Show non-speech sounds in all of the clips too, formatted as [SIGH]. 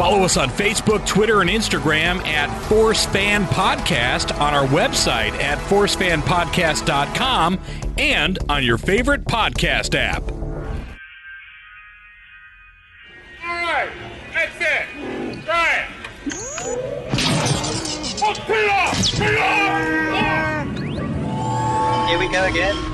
Follow us on Facebook, Twitter, and Instagram at Force Fan Podcast, on our website at forcefanpodcast.com, and on your favorite podcast app. All right, that's it. Try it. Oh, pin off! Pin off! Here we go again.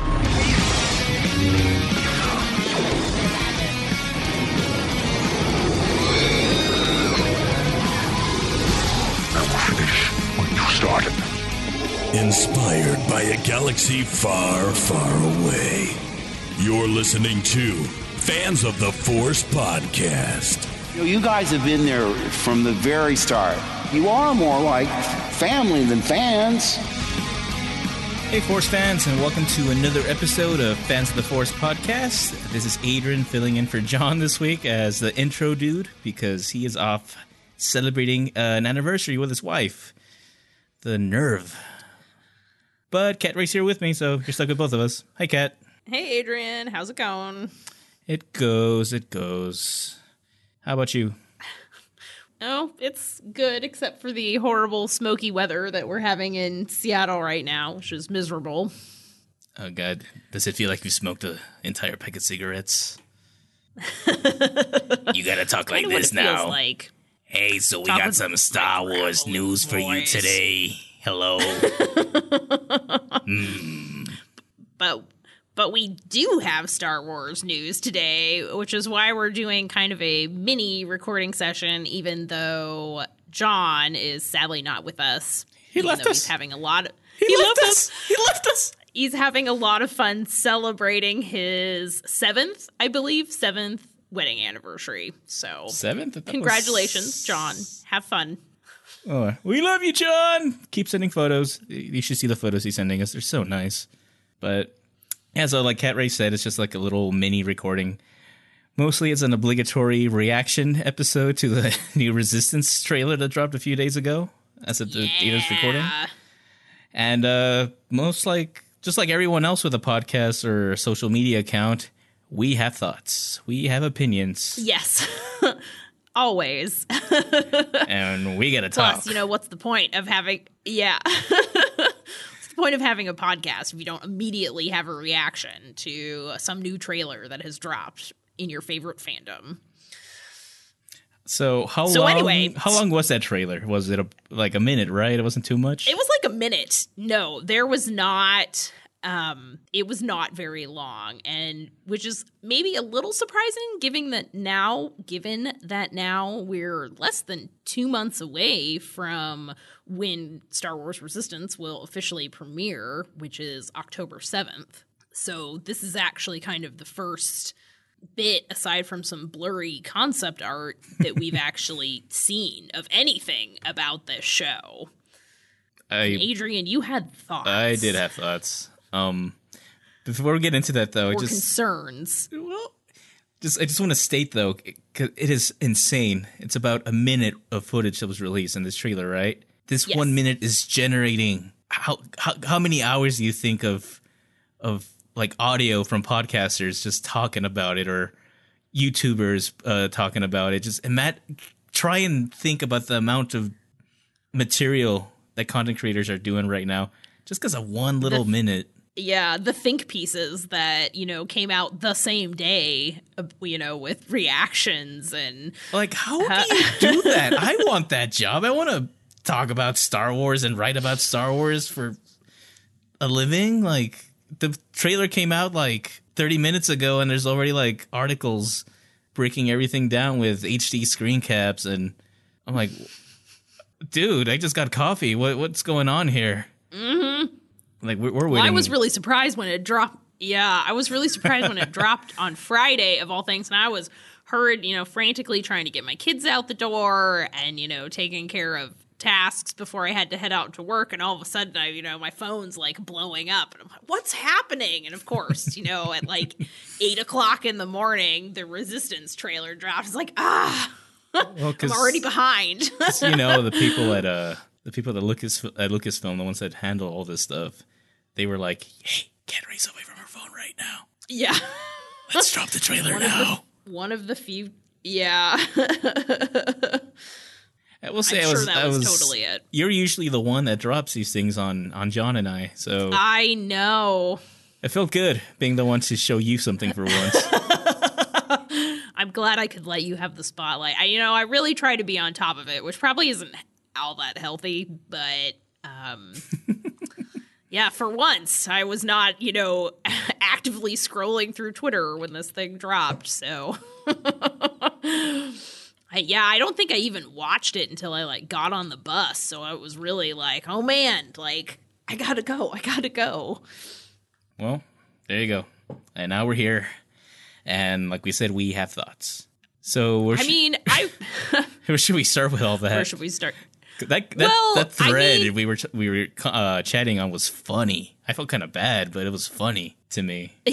Started. Inspired by a galaxy far, far away. You're listening to Fans of the Force podcast. You, know, you guys have been there from the very start. You are more like family than fans. Hey, Force fans, and welcome to another episode of Fans of the Force podcast. This is Adrian filling in for John this week as the intro dude because he is off celebrating uh, an anniversary with his wife. The nerve. But Cat Ray's here with me, so you're stuck with both of us. Hi, Cat. Hey, Adrian. How's it going? It goes, it goes. How about you? Oh, it's good, except for the horrible smoky weather that we're having in Seattle right now, which is miserable. Oh, God. Does it feel like you smoked an entire pack of cigarettes? [LAUGHS] you gotta talk like Kinda what this it now. feels like. Hey, so we Top got some Star Wars news for you today. Hello. [LAUGHS] Hmm. But but we do have Star Wars news today, which is why we're doing kind of a mini recording session, even though John is sadly not with us. He left us. He's having a lot of he, left us. He left us. he's having a lot of fun celebrating his seventh, I believe, seventh wedding anniversary. So Seventh. I thought was- congratulations, John. Have fun. Oh, we love you, John. Keep sending photos. You should see the photos he's sending us. They're so nice. But yeah, so like Cat Ray said, it's just like a little mini recording. Mostly, it's an obligatory reaction episode to the [LAUGHS] new Resistance trailer that dropped a few days ago. As of the this recording. And uh most like just like everyone else with a podcast or a social media account, we have thoughts. We have opinions. Yes. [LAUGHS] Always. [LAUGHS] and we gotta talk. Plus, you know, what's the point of having yeah. [LAUGHS] what's the point of having a podcast if you don't immediately have a reaction to some new trailer that has dropped in your favorite fandom? so how So long anyway- how long was that trailer? Was it a, like a minute, right? It wasn't too much? It was like a minute. No, there was not um it was not very long and which is maybe a little surprising given that now given that now we're less than 2 months away from when Star Wars Resistance will officially premiere, which is October 7th. So this is actually kind of the first bit aside from some blurry concept art that [LAUGHS] we've actually seen of anything about this show. I Adrian, you had thoughts. I did have thoughts. Um before we get into that though, I or just concerns. well, just I just want to state though, 'cause it is insane. It's about a minute of footage that was released in this trailer, right? This Yes. one minute is generating how, how how many hours do you think of of like audio from podcasters just talking about it or YouTubers uh, talking about it? Just and Matt, try and think about the amount of material that content creators are doing right now, just because of one little minute. Yeah, the think pieces that, you know, came out the same day, uh, you know, with reactions and Like, how do you do that? I want that job. I want to talk about Star Wars and write about Star Wars for a living. Like, the trailer came out like 30 minutes ago, and there's already like articles breaking everything down with HD screen caps. And I'm like, dude, I just got coffee. What, what's going on here? Mm-hmm. Like, we're, we're well, waiting. I was really surprised when it dropped. Yeah, I was really surprised when it dropped on Friday of all things and I was heard, you know, frantically trying to get my kids out the door and, you know, taking care of tasks before I had to head out to work and all of a sudden I, you know, my phone's like blowing up and I'm like, what's happening? And of course, you know, at like [LAUGHS] eight o'clock in the morning, the resistance trailer dropped. It's like, ah, well, [LAUGHS] I'm already behind. you know the people at uh the people at Lucas at Lucasfilm, the ones that handle all this stuff, they were like, "Hey, get Ray's away from her phone right now. yeah. [LAUGHS] Let's drop the trailer now." One of the few yeah. I will say I'm I sure that I was, was totally it. You're usually the one that drops these things on on John and I, so I know. it felt good being the one to show you something for once. [LAUGHS] I'm glad I could let you have the spotlight. I, you know, I really try to be on top of it, which probably isn't all that healthy, but um, [LAUGHS] yeah, for once, I was not, you know, [LAUGHS] actively scrolling through Twitter when this thing dropped. So, [LAUGHS] I, yeah, I don't think I even watched it until I like got on the bus. So I was really like, oh man, like I gotta go, I gotta go. well, there you go. And now we're here, and like we said, we have thoughts. So I mean, I where should we start with all that? where should we start? That that, Well, that I thread mean- we were we were uh, chatting on was funny. I felt kind of bad, but it was funny to me. [LAUGHS]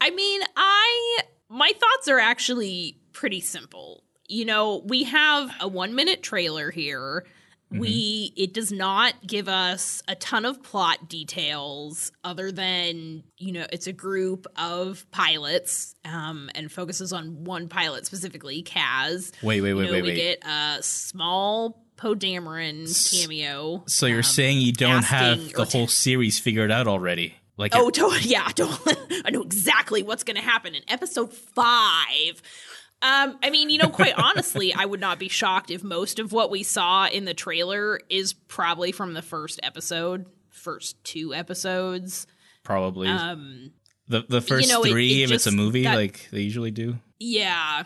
I mean, I my thoughts are actually pretty simple. You know, we have a 1 minute trailer here. We it does not give us a ton of plot details other than, you know, it's a group of pilots um and focuses on one pilot specifically, Kaz. Wait, wait, You wait, know, wait, we wait. get a small Poe Dameron cameo. So you're um, saying you don't have the whole series figured out already? Like, Oh, [LAUGHS] to- yeah, totally. [LAUGHS] I know exactly what's going to happen in episode five. Um, I mean, you know, quite honestly, I would not be shocked if most of what we saw in the trailer is probably from the first episode, first two episodes. probably Um, the the first know, three. it if it's a movie, got- like they usually do. yeah.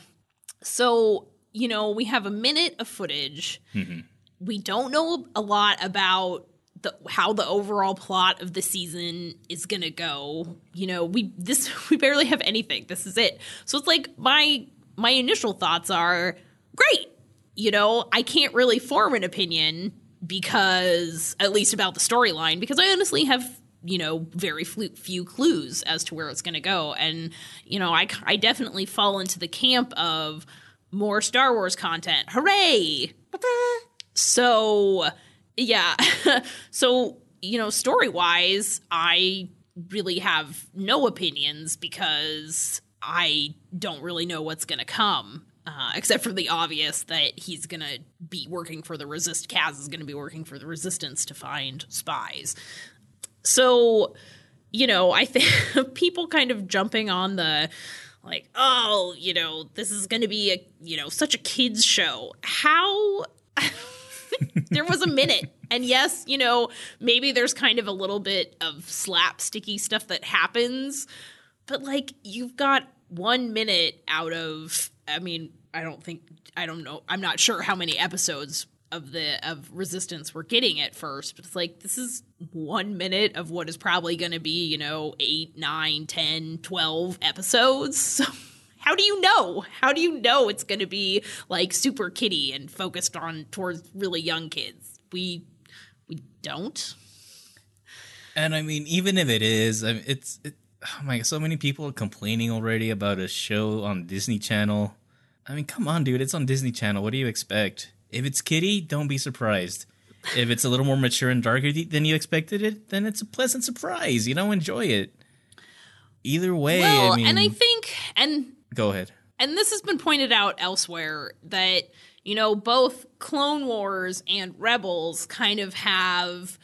So, you know, we have a minute of footage. We don't know a lot about the how the overall plot of the season is going to go. You know, we this [LAUGHS] we barely have anything. This is it. So it's like my my initial thoughts are great. You know, I can't really form an opinion because at least about the storyline because I honestly have you know very few clues as to where it's going to go and you know I I definitely fall into the camp of more Star Wars content. Hooray! So, yeah. [LAUGHS] so, you know, story wise, I really have no opinions because I don't really know what's going to come. Uh, except for the obvious that he's going to be working for the resist. Kaz is going to be working for the resistance to find spies. So, you know, I think [LAUGHS] people kind of jumping on the like, oh, you know, this is going to be a, you know, such a kids show. How [LAUGHS] there was a minute. And yes, you know, maybe there's kind of a little bit of slapsticky stuff that happens, but like you've got 1 minute out of I mean, I don't think I don't know. I'm not sure how many episodes of the of resistance we're getting at first but it's like this is one minute of what is probably going to be you know eight nine ten twelve episodes. [LAUGHS] So how do you know? How do you know it's going to be like super kitty and focused on towards really young kids? We we don't. And I mean, even if it is, I mean, it's it, oh my so many people are complaining already about a show on Disney Channel. I mean, come on, dude, it's on Disney Channel. What do you expect? If it's kitty, don't be surprised. If it's a little more mature and darker than you expected it, then it's a pleasant surprise. You know, enjoy it. Either way, well I mean, and i think and go ahead. and this has been pointed out elsewhere that you know both clone wars and rebels kind of have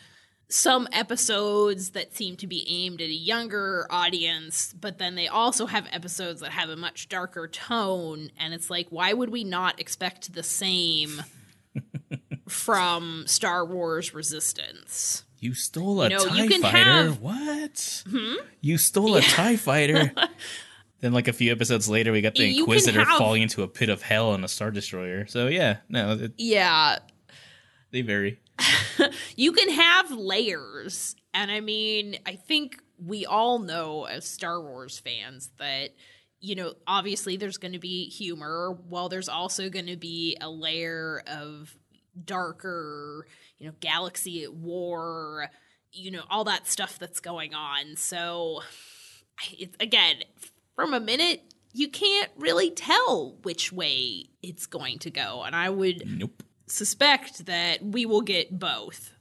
some episodes that seem to be aimed at a younger audience but then they also have episodes that have a much darker tone and it's like why would we not expect the same [LAUGHS] from star wars resistance You stole a You know, TIE fighter. have- What? Hmm? You stole a TIE fighter. [LAUGHS] then, like a few episodes later, we got the You Inquisitor have- falling into a pit of hell on a Star Destroyer. So, yeah, no, it, yeah they vary. [LAUGHS] you can have layers. And I mean, I think we all know as Star Wars fans that, you know, obviously there's going to be humor, while there's also going to be a layer of darker, you know, galaxy at war, you know, all that stuff that's going on. So, it, again, from a minute, you can't really tell which way it's going to go. And I would Nope. Suspect that we will get both.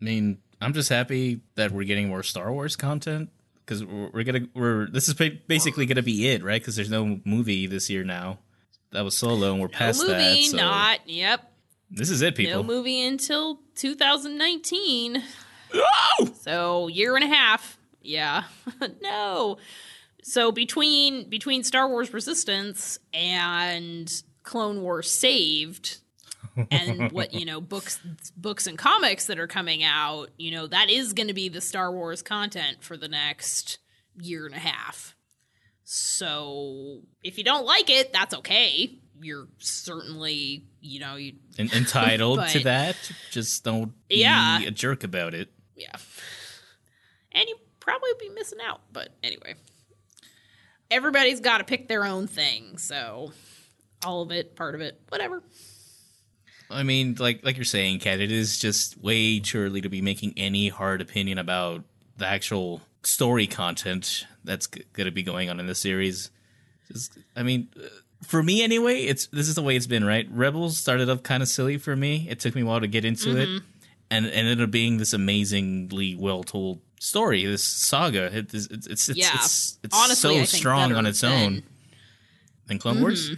I mean, I'm just happy that we're getting more Star Wars content because we're, we're gonna we're this is basically gonna be it, right? Because there's no movie this year now. that was Solo, and we're No past movie, that. So not. Yep. this is it, people. No movie until 2019. Oh! So year and a half. Yeah. [LAUGHS] no. So between between Star Wars Resistance and Clone Wars Saved and [LAUGHS] what, you know, books books and comics that are coming out, you know, that is going to be the Star Wars content for the next year and a half. So if you don't like it, that's okay. You're certainly, you know, you [LAUGHS] En- entitled to that. Just don't be Yeah. a jerk about it. yeah. And you probably be missing out, but anyway. Everybody's got to pick their own thing, so all of it, part of it, whatever. I mean, like like you're saying, Kat, it is just way too early to be making any hard opinion about the actual story content that's g- going to be going on in the series. Just, I mean, uh, for me anyway, it's this is the way it's been, right? Rebels started off kind of silly for me. It took me a while to get into Mm-hmm. it, and it ended up being this amazingly well told story, this saga. It, it's it's it's, Yeah. it's, it's Honestly, so strong on its than- own. Than Clone Wars.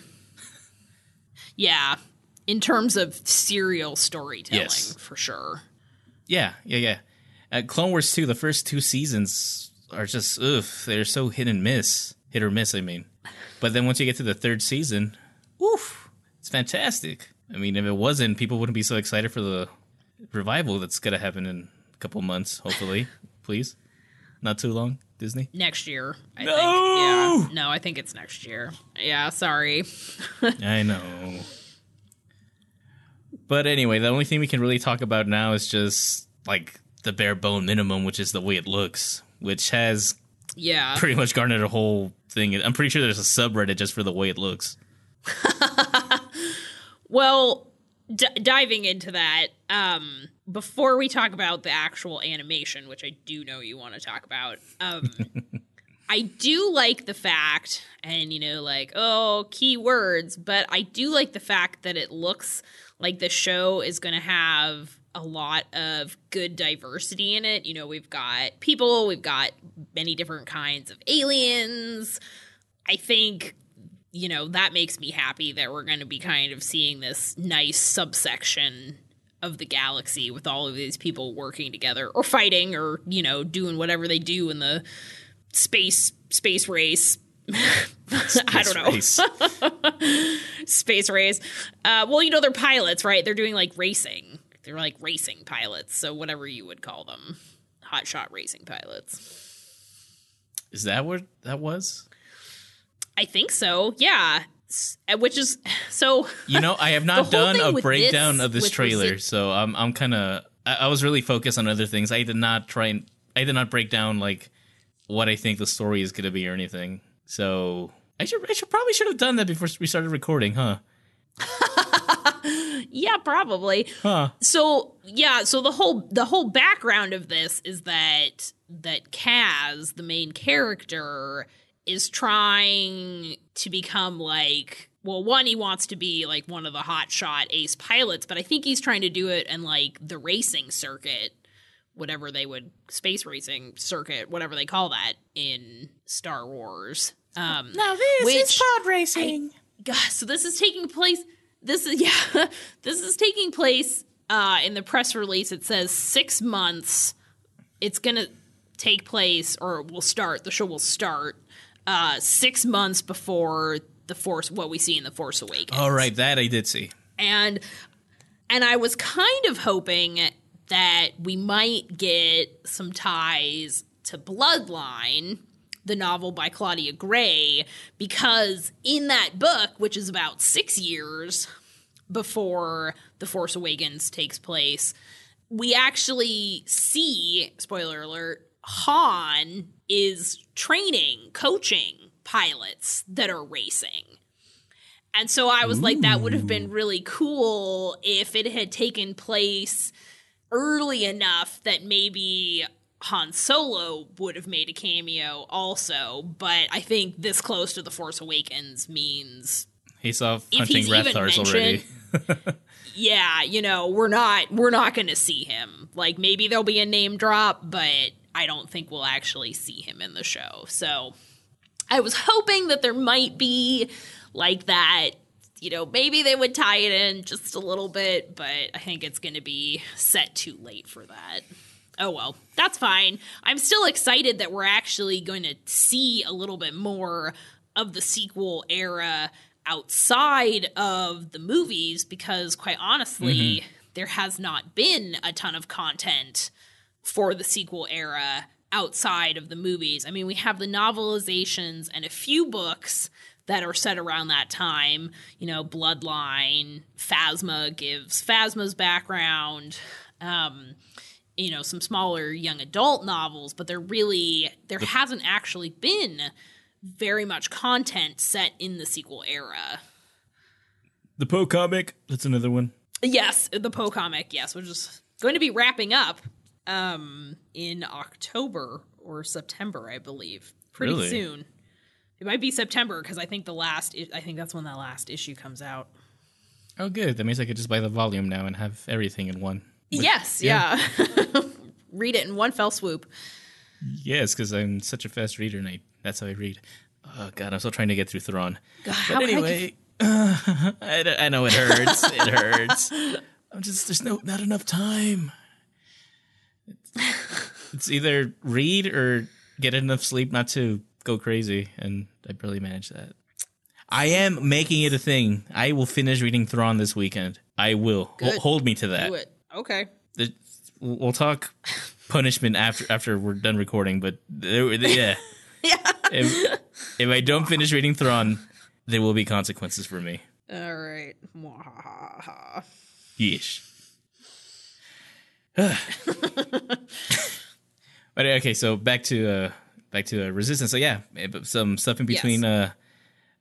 Yeah, in terms of serial storytelling, Yes. for sure. Yeah, yeah, yeah. Clone Wars 2, the first two seasons are just, ugh, they're so hit and miss. Hit or miss, I mean. But then once you get to the third season, oof, it's fantastic. I mean, if it wasn't, people wouldn't be so excited for the revival that's going to happen in a couple months, hopefully. [LAUGHS] Please. Not too long, Disney. Next year, I No! think. Yeah, no, I think it's next year. Yeah, sorry. [LAUGHS] I know. But anyway, the only thing we can really talk about now is just like the bare bone minimum, which is the way it looks, which has Yeah, pretty much garnered a whole thing. I'm pretty sure there's a subreddit just for the way it looks. [LAUGHS] Well, d- diving into that, um, before we talk about the actual animation, which I do know you want to talk about, um, [LAUGHS] I do like the fact, and you know, like, oh, keywords, but I do like the fact that it looks like the show is going to have a lot of good diversity in it. You know, we've got people, we've got many different kinds of aliens. I think you know, that makes me happy that we're going to be kind of seeing this nice subsection of the galaxy with all of these people working together or fighting or, you know, doing whatever they do in the space space race. I don't know. Race. [LAUGHS] Space race. Uh, well, you know, they're pilots, right? They're doing like racing. They're like racing pilots. So whatever you would call them. Hotshot racing pilots. Is that what that was? I think so. Yeah. Uh, Which is [SIGHS] so You know, I have [LAUGHS] not done a breakdown this- of this trailer, Resi- so I'm I'm kind of I, I was really focused on other things. I did not try and I did not break down like what I think the story is going to be or anything. So I should I should probably should have done that before we started recording, huh? [LAUGHS] Yeah, probably. Huh. So yeah, so the whole the whole background of this is that that Kaz, the main character, is trying to become like well, one, he wants to be like one of the hotshot ace pilots, but I think he's trying to do it in like the racing circuit, whatever they would space racing circuit, whatever they call that in Star Wars. Um Now this Which pod racing. God, so this is taking place. This is [LAUGHS] yeah, this is taking place. Uh, in the press release, it says six months. It's gonna take place, or will start. The show will start uh, six months before the Force. What we see in the Force Awakens. All right, that I did see. and and I was kind of hoping that we might get some ties to Bloodline, the novel by Claudia Gray, because in that book, which is about six years before The Force Awakens takes place, we actually see, spoiler alert, Han is training, coaching pilots that are racing. And so I was like, that would have been really cool if it had taken place early enough that maybe Han Solo would have made a cameo also. But I think this close to The Force Awakens means, He's off If hunting Rathtars already. yeah, you know, we're not we're not going to see him. Like maybe there'll be a name drop, but I don't think we'll actually see him in the show. So I was hoping that there might be like that you know, maybe they would tie it in just a little bit, but I think it's going to be set too late for that. Oh well, that's fine. I'm still excited that we're actually going to see a little bit more of the sequel era outside of the movies because, quite honestly, mm-hmm. there has not been a ton of content for the sequel era outside of the movies. I mean, we have the novelizations and a few books that are set around that time. You know, Bloodline, Phasma gives Phasma's background. Um, you know, some smaller young adult novels, but there really there hasn't actually been very much content set in the sequel era. The Poe comic. That's another one. Yes, the Poe comic, yes, which is going to be wrapping up um in October or September, I believe. Pretty Really? soon. It might be September because I think the last I- think that's when that last issue comes out. Oh, good. That means I could just buy the volume now and have everything in one. yes, yeah. [LAUGHS] Read it in one fell swoop. Yes, because I'm such a fast reader, and I, that's how I read. Oh God, I'm still trying to get through Thrawn. God, but can I anyway, [LAUGHS] I, I know it hurts. it hurts. I'm just there's no not enough time. It's, it's either read or get enough sleep not to go crazy, and I barely manage that. I am making it a thing. I will finish reading Thrawn this weekend. I will. Good. hold me to that. Do it. Okay. We'll talk [LAUGHS] punishment after after we're done recording. But there, [LAUGHS] yeah, If, if I don't finish reading Thrawn, there will be consequences for me. All right. Yeesh. [SIGHS] [SIGHS] [LAUGHS] but okay, so back to uh back to uh, resistance. So yeah, eh, some stuff in between uh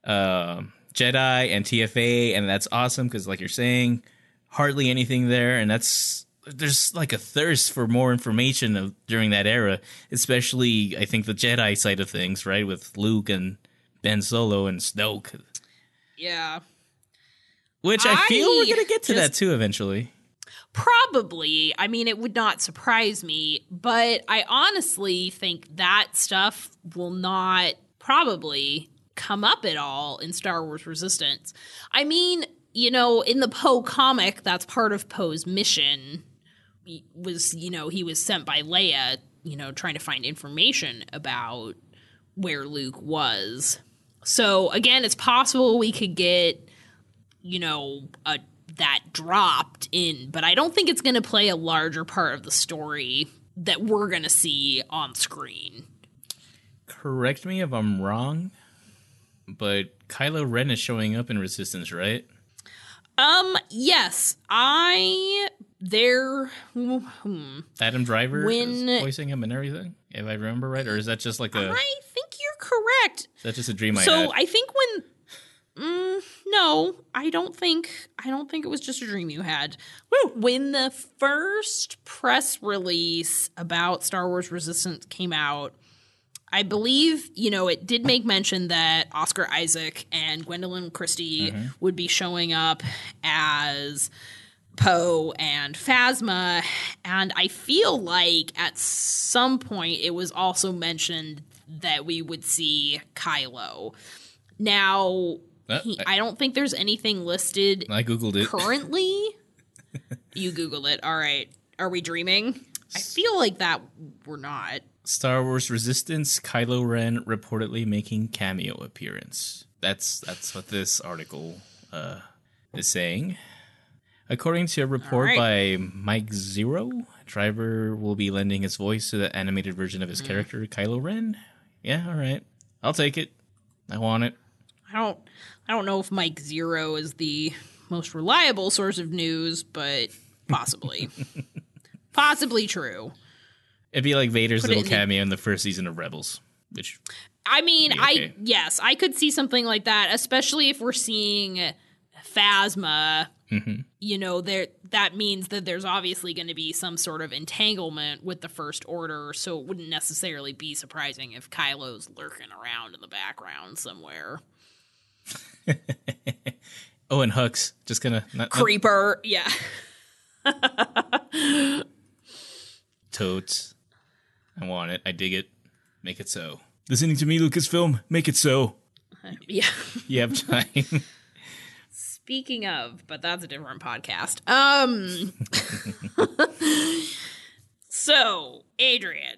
uh Jedi and TFA, and that's awesome because like you're saying, hardly anything there, and that's there's like a thirst for more information of, during that era, especially I think the Jedi side of things, right, with Luke and Ben Solo and Snoke, Yeah. which I, feel we're gonna get to that too eventually. Probably. I mean, it would not surprise me, but I honestly think that stuff will not probably come up at all in Star Wars Resistance. I mean, you know, in the Poe comic, that's part of Poe's mission. Was, you know, he was sent by Leia, you know, trying to find information about where Luke was. So again, it's possible we could get you know, a that dropped in, but I don't think it's going to play a larger part of the story that we're going to see on screen. Correct me if I'm wrong, but Kylo Ren is showing up in Resistance, right? Um, yes, I there hmm, Adam Driver When- is voicing him and everything, if I remember right, or is that just like a I think you're correct. is that just a dream I so had? I think when mm, no, I don't think I don't think it was just a dream you had. When the first press release about Star Wars Resistance came out, I believe, you know, it did make mention that Oscar Isaac and Gwendoline Christie would be showing up as Poe and Phasma. And I feel like at some point it was also mentioned that we would see Kylo. Now, He, I, I don't think there's anything listed I googled it. currently. [LAUGHS] you Google it. All right. Are we dreaming? I feel like that we're not. Star Wars Resistance, Kylo Ren reportedly making cameo appearance. That's that's what this article uh, is saying. According to a report All by Mike Zeroh, Driver will be lending his voice to the animated version of Mm. his character, Kylo Ren. Yeah, all right. I'll take it. I want it. I don't I don't know if Mike Zeroh is the most reliable source of news, but possibly. [LAUGHS] possibly true. It'd be like Vader's Put little in the- cameo in the first season of Rebels, which I mean, Okay. I yes, I could see something like that, especially if we're seeing Phasma. Mm-hmm. You know, there that means that there's obviously going to be some sort of entanglement with the First Order, so it wouldn't necessarily be surprising if Kylo's lurking around in the background somewhere. [LAUGHS] oh, and Hooks. just gonna not, not Creeper, yeah. totes. I want it. I dig it. Make it so. Listening to me, Lucasfilm. Make it so. [LAUGHS] Yeah. You have time. Speaking of, but that's a different podcast. Um [LAUGHS] So, Adrian,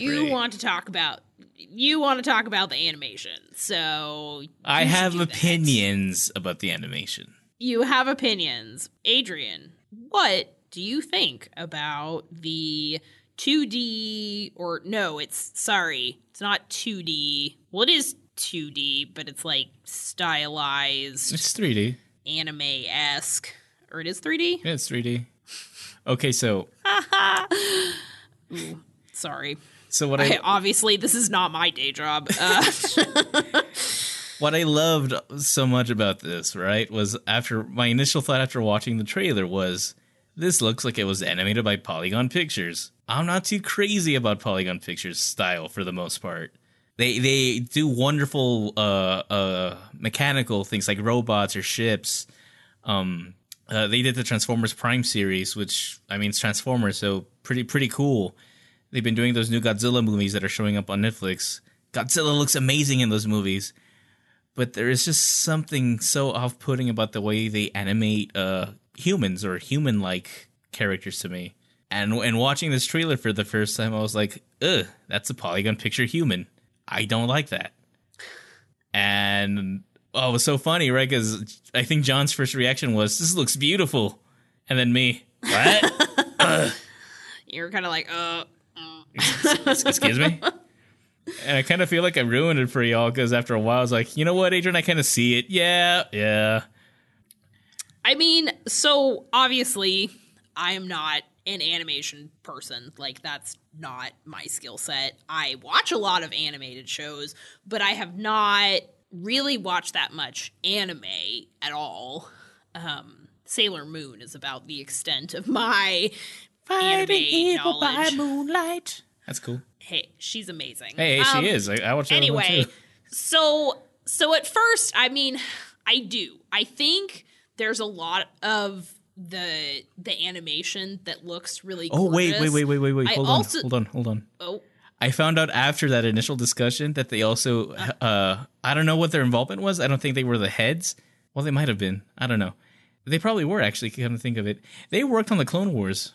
You want to talk about you want to talk about the animation. So, I have do that. opinions about the animation. You have opinions. Adrian, what do you think about the 2D or no, it's sorry, it's not 2D. Well, it is 2D, but it's like stylized It's 3D. anime esque, or it is 3D. Yeah, it's 3D. Okay, so [LAUGHS] Sorry, so what I I, obviously this is not my day job. Uh, [LAUGHS] [LAUGHS] what I loved so much about this, right, was after my initial thought after watching the trailer was this looks like it was animated by Polygon Pictures. I'm not too crazy about Polygon Pictures style for the most part. They they do wonderful uh uh mechanical things like robots or ships. Um uh, they did the Transformers Prime series, which I mean it's Transformers, so pretty pretty cool. They've been doing those new Godzilla movies that are showing up on Netflix. Godzilla looks amazing in those movies but there is just something so off-putting about the way they animate uh humans or human-like characters to me. And and watching this trailer for the first time, I was like, "Ugh, that's a polygon picture human. I don't like that." And oh, it was so funny, right? Because I think John's first reaction was, "This looks beautiful," and then me, "What? [LAUGHS] you're kind of like, uh, Excuse me." And I kind of feel like I ruined it for y'all because after a while, I was like, "You know what, Adrian? I kind of see it. Yeah, yeah." I mean, so obviously, I am not an animation person. Like, that's not my skill set. I watch a lot of animated shows, but I have not really watched that much anime at all. Um, Sailor Moon is about the extent of my anime knowledge. moonlight. That's cool. Hey, she's amazing. Hey, Um, she is. I, I one anyway so so at first i mean i do i think there's a lot of the the animation that looks really Oh wait, wait, gorgeous. wait, wait, wait, wait. I Hold also- on, hold on, hold on. oh I found out after that initial discussion that they also, uh, I don't know what their involvement was. I don't think they were the heads. Well, they might have been. I don't know. They probably were actually. Come to think of it, they worked on the Clone Wars.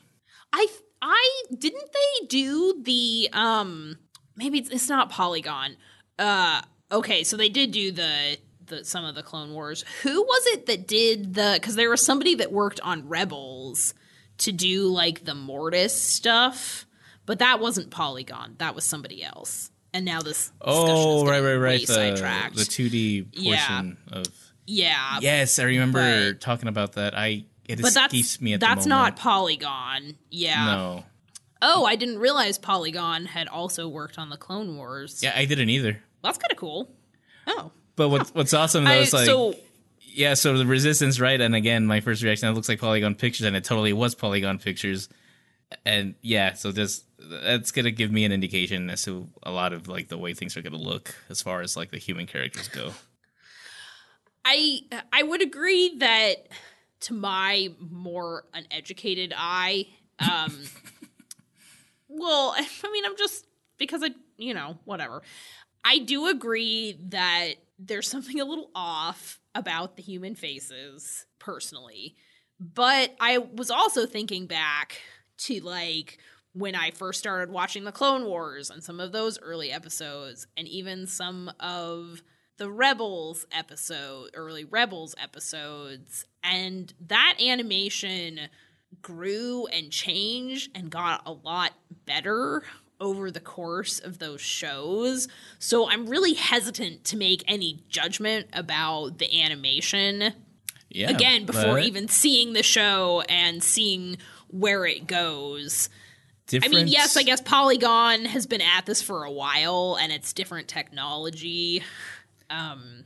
i i didn't they do the um maybe it's, it's not polygon uh okay so they did do the the some of the clone wars who was it that did the because there was somebody that worked on rebels to do like the mortis stuff but that wasn't polygon that was somebody else and now this Oh, right, right, right. The the two D Yeah. portion of. yeah Yes, I remember But- talking about that. I it but that's me at that's not polygon yeah No. oh i didn't realize polygon had also worked on the clone wars Yeah, I didn't either. that's kind of cool oh But what's what's awesome though I, is like so yeah, so the resistance, right? And again, my first reaction that looks like Polygon Pictures, and it totally was Polygon Pictures. And yeah, so this that's gonna give me an indication as to a lot of like the way things are gonna look as far as like the human characters go. I I would agree that to my more uneducated eye, [LAUGHS] um, well, [LAUGHS] I mean, I'm just because I, you know, whatever. I do agree that there's something a little off about the human faces, personally. But I was also thinking back to like when I first started watching the Clone Wars and some of those early episodes, and even some of the Rebels episode, early Rebels episodes, and that animation grew and changed and got a lot better over the course of those shows. So I'm really hesitant to make any judgment about the animation Yeah. again before but even seeing the show and seeing where it goes. I mean, yes, I guess Polygon has been at this for a while and it's different technology. Um,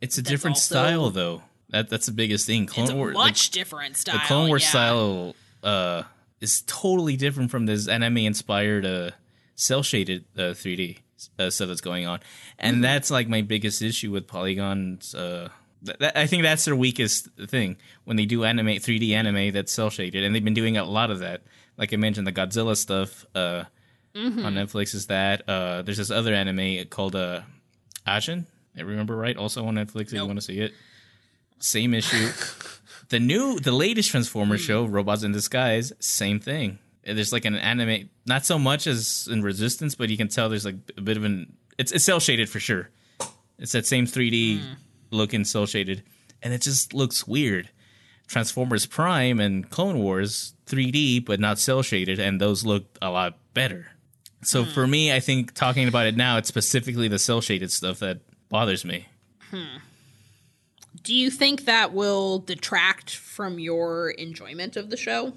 it's a different also- style though. That that's the biggest thing. Clone it's a Wars, much different style. the Clone Wars yeah. style uh, is totally different from this anime inspired uh, cell shaded uh, 3D uh, stuff that's going on, and Mm-hmm. that's like my biggest issue with polygons. Uh, th- that, I think that's their weakest thing when they do animate 3D anime that's cell shaded, and they've been doing a lot of that. Like I mentioned, the Godzilla stuff uh, Mm-hmm. on Netflix is that. Uh, there's this other anime called uh, Ajin. I remember right, also on Netflix. If you want to see it. same issue. [LAUGHS] the new, the latest Transformers hmm. show, Robots in Disguise, same thing. There's like an anime, not so much as in Resistance, but you can tell there's like a bit of an. It's it's cell shaded for sure. It's that same 3D hmm. looking cell shaded, and it just looks weird. Transformers Prime and Clone Wars 3D, but not cell shaded, and those look a lot better. So hmm. for me, I think talking about it now, it's specifically the cell shaded stuff that bothers me. Do you think that will detract from your enjoyment of the show?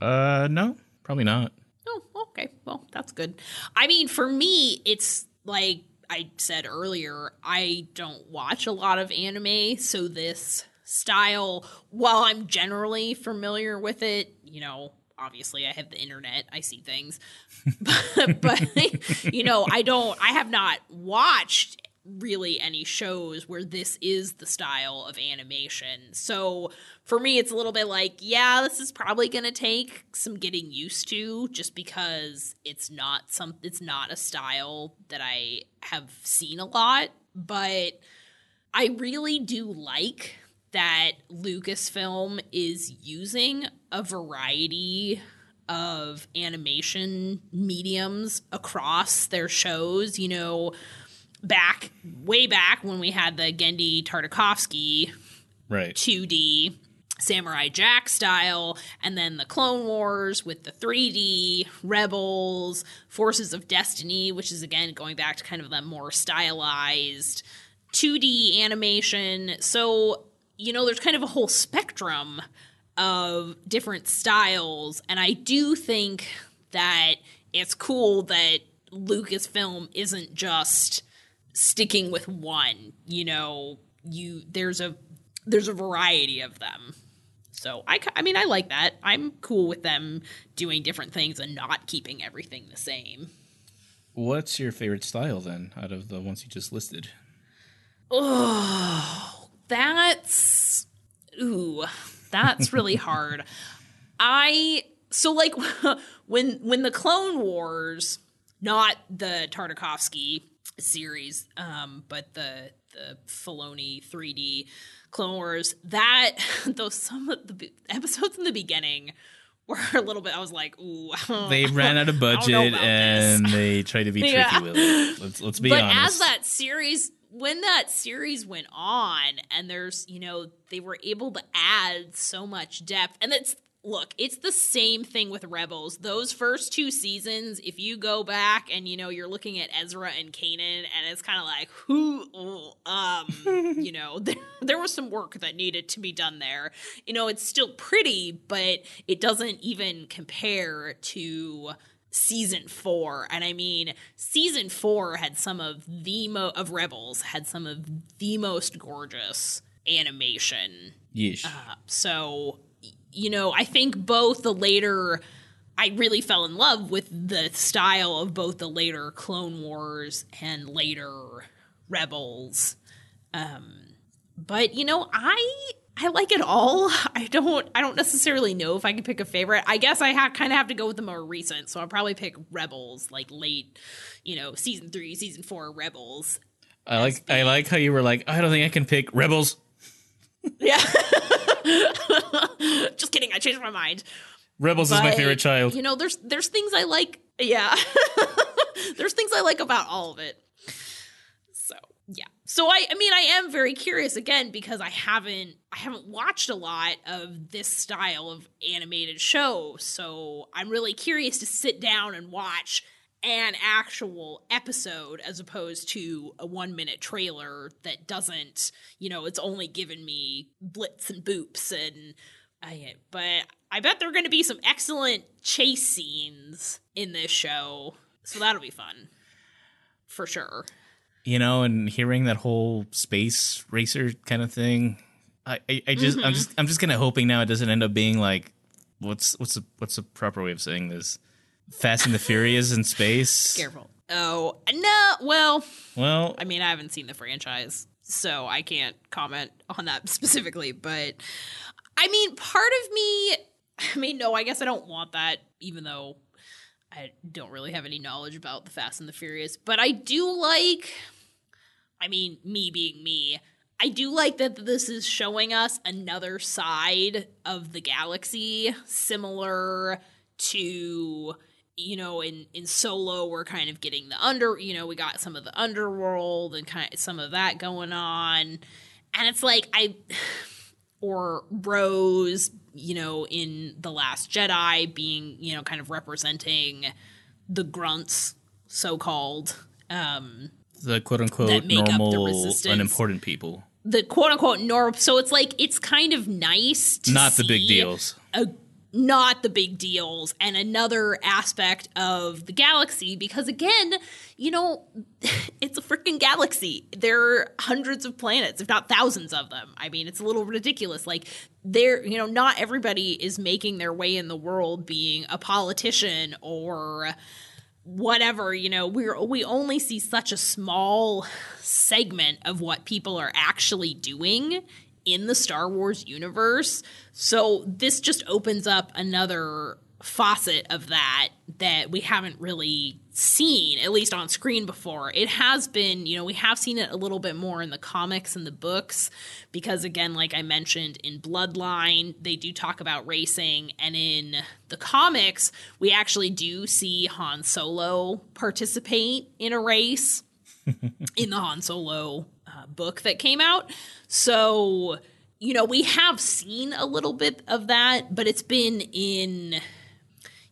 Uh, no, probably not. Oh, okay. Well, that's good. I mean, for me, it's like I said earlier, I don't watch a lot of anime, so this style, while I'm generally familiar with it, you know, obviously I have the internet, I see things. [LAUGHS] but, but [LAUGHS] you know, I don't I have not watched really any shows where this is the style of animation. So for me it's a little bit like, yeah, this is probably going to take some getting used to just because it's not some it's not a style that I have seen a lot, but I really do like that Lucasfilm is using a variety of animation mediums across their shows. You know, back way back when we had the Genndy Tartakovsky Right. 2D Samurai Jack style, and then the Clone Wars with the 3D, Rebels, Forces of Destiny, which is again going back to kind of the more stylized 2D animation. So, you know, there's kind of a whole spectrum of different styles, and I do think that it's cool that Lucasfilm isn't just sticking with one. You know, you there's a there's a variety of them. So I, I mean, I like that. I'm cool with them doing different things and not keeping everything the same. What's your favorite style then, out of the ones you just listed? Oh, [SIGHS] that's ooh, that's really [LAUGHS] hard. I so like [LAUGHS] when when the Clone Wars, not the Tartakovsky series, um, but the the Filoni 3D Clone Wars, that [LAUGHS] those some of the episodes in the beginning were a little bit. I was like, ooh, [LAUGHS] They ran out of I don't know budget and this. they tried to be [LAUGHS] tricky Yeah. with it. Let's let's be but honest. as that series when that series went on and there's you know they were able to add so much depth and it's look it's the same thing with rebels. Those first two seasons if you go back and you know you're looking at ezra and kanan and it's kind of like who oh, um [LAUGHS] you know there, there was some work that needed to be done there. You know it's still pretty but it doesn't even compare to season four. And i mean season four had some of the mo of rebels had some of the most gorgeous animation. Yeesh. so y- you know i think both the later i really fell in love with the style of both the later clone wars and later rebels. Um but you know i i like it all. [LAUGHS] I don't i don't necessarily know if i can pick a favorite. I guess i ha- kind of have to go with the more recent so i'll probably pick rebels like late you know season three season four rebels. I like I like how you were like, I don't think I can pick Rebels. Yeah [LAUGHS] just kidding i changed my mind Rebels is my favorite child. You know, there's there's things I like. Yeah, [LAUGHS] there's things I like about all of it. So yeah. So I I mean I am very curious again because I haven't I haven't watched a lot of this style of animated show. So I'm really curious to sit down and watch an actual episode as opposed to a one minute trailer that doesn't, you know, it's only given me blitz and boops and I but I bet there are going to be some excellent chase scenes in this show. So that'll be fun. For sure. you know, and hearing that whole space racer kind of thing, I, I, I just, Mm-hmm. I'm just, I'm just kind of hoping now it doesn't end up being like, what's, what's the, what's the proper way of saying this? Fast and the Furious in space. Careful. Oh, no. Well, Well, I mean, I haven't seen the franchise, so I can't comment on that [LAUGHS] specifically, but I mean, part of me, I mean, no, I guess I don't want that, even though I don't really have any knowledge about the Fast and the Furious, but I do like, I mean, me being me, I do like that this is showing us another side of the galaxy, similar to you know in in solo we're kind of getting the under you know we got some of the underworld and kind of some of that going on and it's like i [SIGHS] or rose you know in the last jedi being you know kind of representing the grunts so called um The quote unquote That make up the normal, unimportant people. the quote unquote norm so it's like it's kind of nice to Not the big deals. a, not the big deals and another aspect of the galaxy because again you know [LAUGHS] it's a freaking galaxy. There are hundreds of planets if not thousands of them. I mean it's a little ridiculous. Like there you know not everybody is making their way in the world being a politician or whatever you know. We're we only see such a small segment of what people are actually doing in the Star Wars universe. So this just opens up another faucet of that that we haven't really seen at least on screen before. It has been you know we have seen it a little bit more in the comics and the books because again like i mentioned in bloodline they do talk about racing. And in the comics we actually do see han solo participate in a race [LAUGHS] in the Han Solo uh, book that came out. So, you know, we have seen a little bit of that, but it's been in,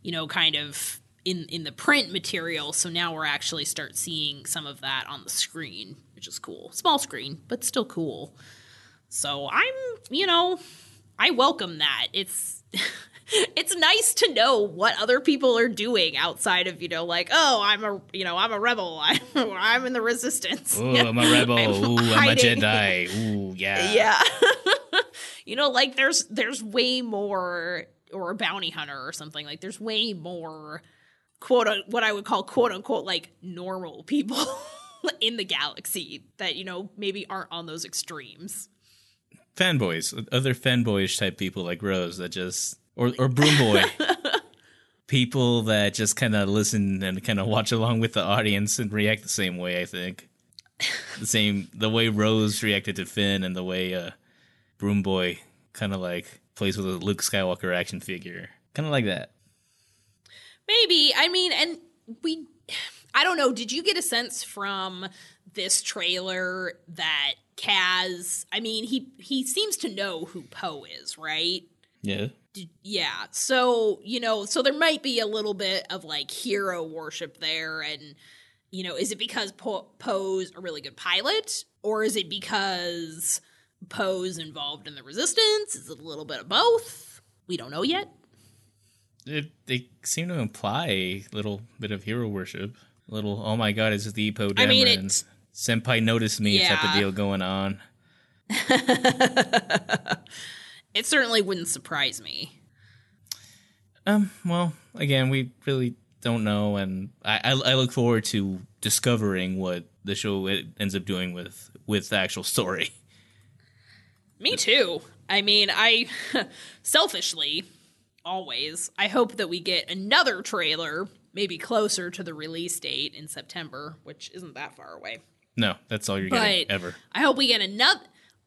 you know, kind of in in the print material. So now we're actually start seeing some of that on the screen, which is cool. Small screen, but still cool. So I'm, you know, I welcome that. It's [LAUGHS] it's nice to know what other people are doing outside of you know like oh I'm a you know I'm a rebel [LAUGHS] I'm I'm in the resistance. Ooh, I'm a rebel. [LAUGHS] I'm Ooh, I'm a. Jedi. Ooh, yeah. [LAUGHS] Yeah. you know like there's there's way more or a bounty hunter or something like there's way more quote what I would call quote unquote like normal people in the galaxy that you know maybe aren't on those extremes. Fanboys, other fanboyish type people like Rose that just or or Broom Boy. [LAUGHS] people that just kind of listen and kind of watch along with the audience and react the same way. I think the same the way Rose reacted to Finn and the way uh, Broom Boy kind of like plays with a Luke Skywalker action figure, kind of like that. Maybe. I mean, and we I don't know, did you get a sense from this trailer that Kaz, I mean, he he seems to know who Poe is, right? Yeah. Yeah. So, you know, so there might be a little bit of like hero worship there and you know, is it because po- Poe's a really good pilot or is it because Poe's involved in the resistance? Is it a little bit of both? We don't know yet. It, they seem to imply a little bit of hero worship. A little, oh my god, it's the Poe Dameron. I mean, it- Senpai noticed me type of deal going on. [LAUGHS] It certainly wouldn't surprise me. Um, well, again, we really don't know, and I, I, I look forward to discovering what the show ends up doing with with the actual story. Me too. I mean, I [LAUGHS] selfishly always I hope that we get another trailer maybe closer to the release date in September, which isn't that far away. No, that's all you're But getting ever. I hope we get another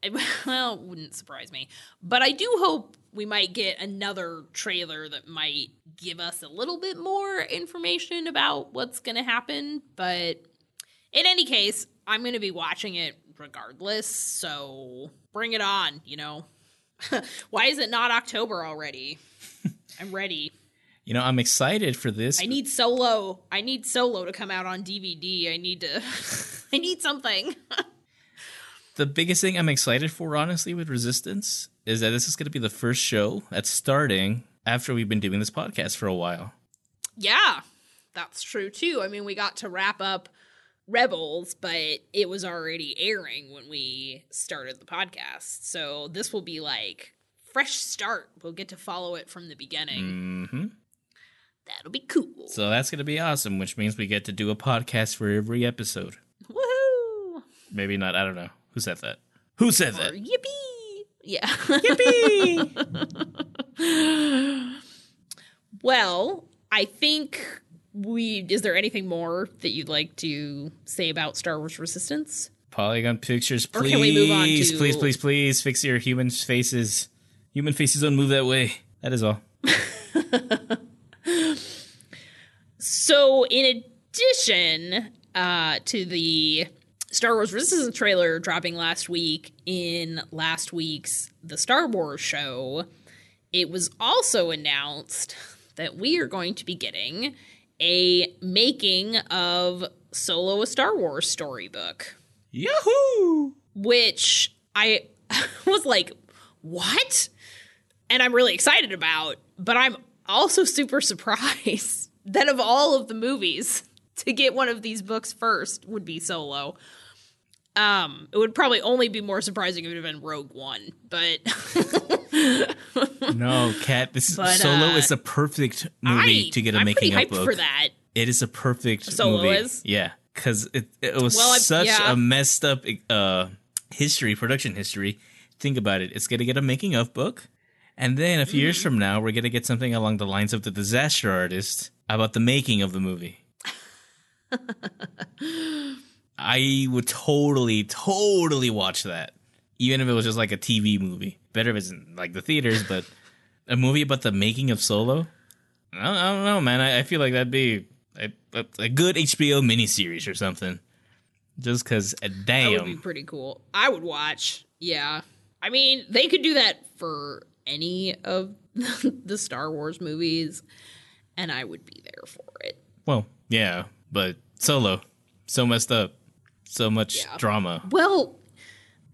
[LAUGHS] well, it wouldn't surprise me. But I do hope we might get another trailer that might give us a little bit more information about what's going to happen, but in any case, I'm going to be watching it regardless, so bring it on, you know. [LAUGHS] Why is it not October already? [LAUGHS] I'm ready. You know, I'm excited for this. I need Solo. I need Solo to come out on DVD. I need to I need something. The biggest thing I'm excited for, honestly, with Resistance is that this is going to be the first show that's starting after we've been doing this podcast for a while. Yeah, that's true too. I mean, we got to wrap up Rebels, but it was already airing when we started the podcast. So this will be like fresh start. We'll get to follow it from the beginning. hmm That'll be cool. So that's going to be awesome, which means we get to do a podcast for every episode. Woohoo! Maybe not. I don't know. Who said that? Who said Or that? yippee! Yeah. Yippee! [LAUGHS] well, I think we. Is there anything more that you'd like to say about Star Wars Resistance? Polygon Pictures, Or please, can we move on to- please, please, please fix your human faces. Human faces don't move that way. That is all. [LAUGHS] So, in addition uh, to the Star Wars Resistance trailer dropping last week in last week's The Star Wars show, it was also announced that we are going to be getting a making of Solo a Star Wars storybook, Yahoo! which I [LAUGHS] was like, what? And I'm really excited about, but I'm also super surprised [LAUGHS] that of all of the movies to get one of these books first would be Solo. Um, it would probably only be more surprising if it had been Rogue One, but No, Cat. This But, Solo uh, is a perfect movie I, to get a I'm making of book. for that. It is a perfect Solo movie. is? Yeah, because it it was Well, such yeah. a messed up uh history, production history. Think about it. It's gonna get a making of book, and then a few Mm-hmm. years from now, we're gonna get something along the lines of the Disaster Artist about the making of the movie. [LAUGHS] I would totally, totally watch that, even if it was just like a TV movie. Better if it's in like the theaters, but a movie about the making of Solo. I don't, I don't know, man. I, I feel like that'd be a, a, a good HBO miniseries or something. Just because, uh, That would be pretty cool. I would watch. Yeah. I mean, they could do that for any of [LAUGHS] the Star Wars movies, and I would be there for it. well, yeah, but Solo, so messed up, so much Yeah. drama. Well,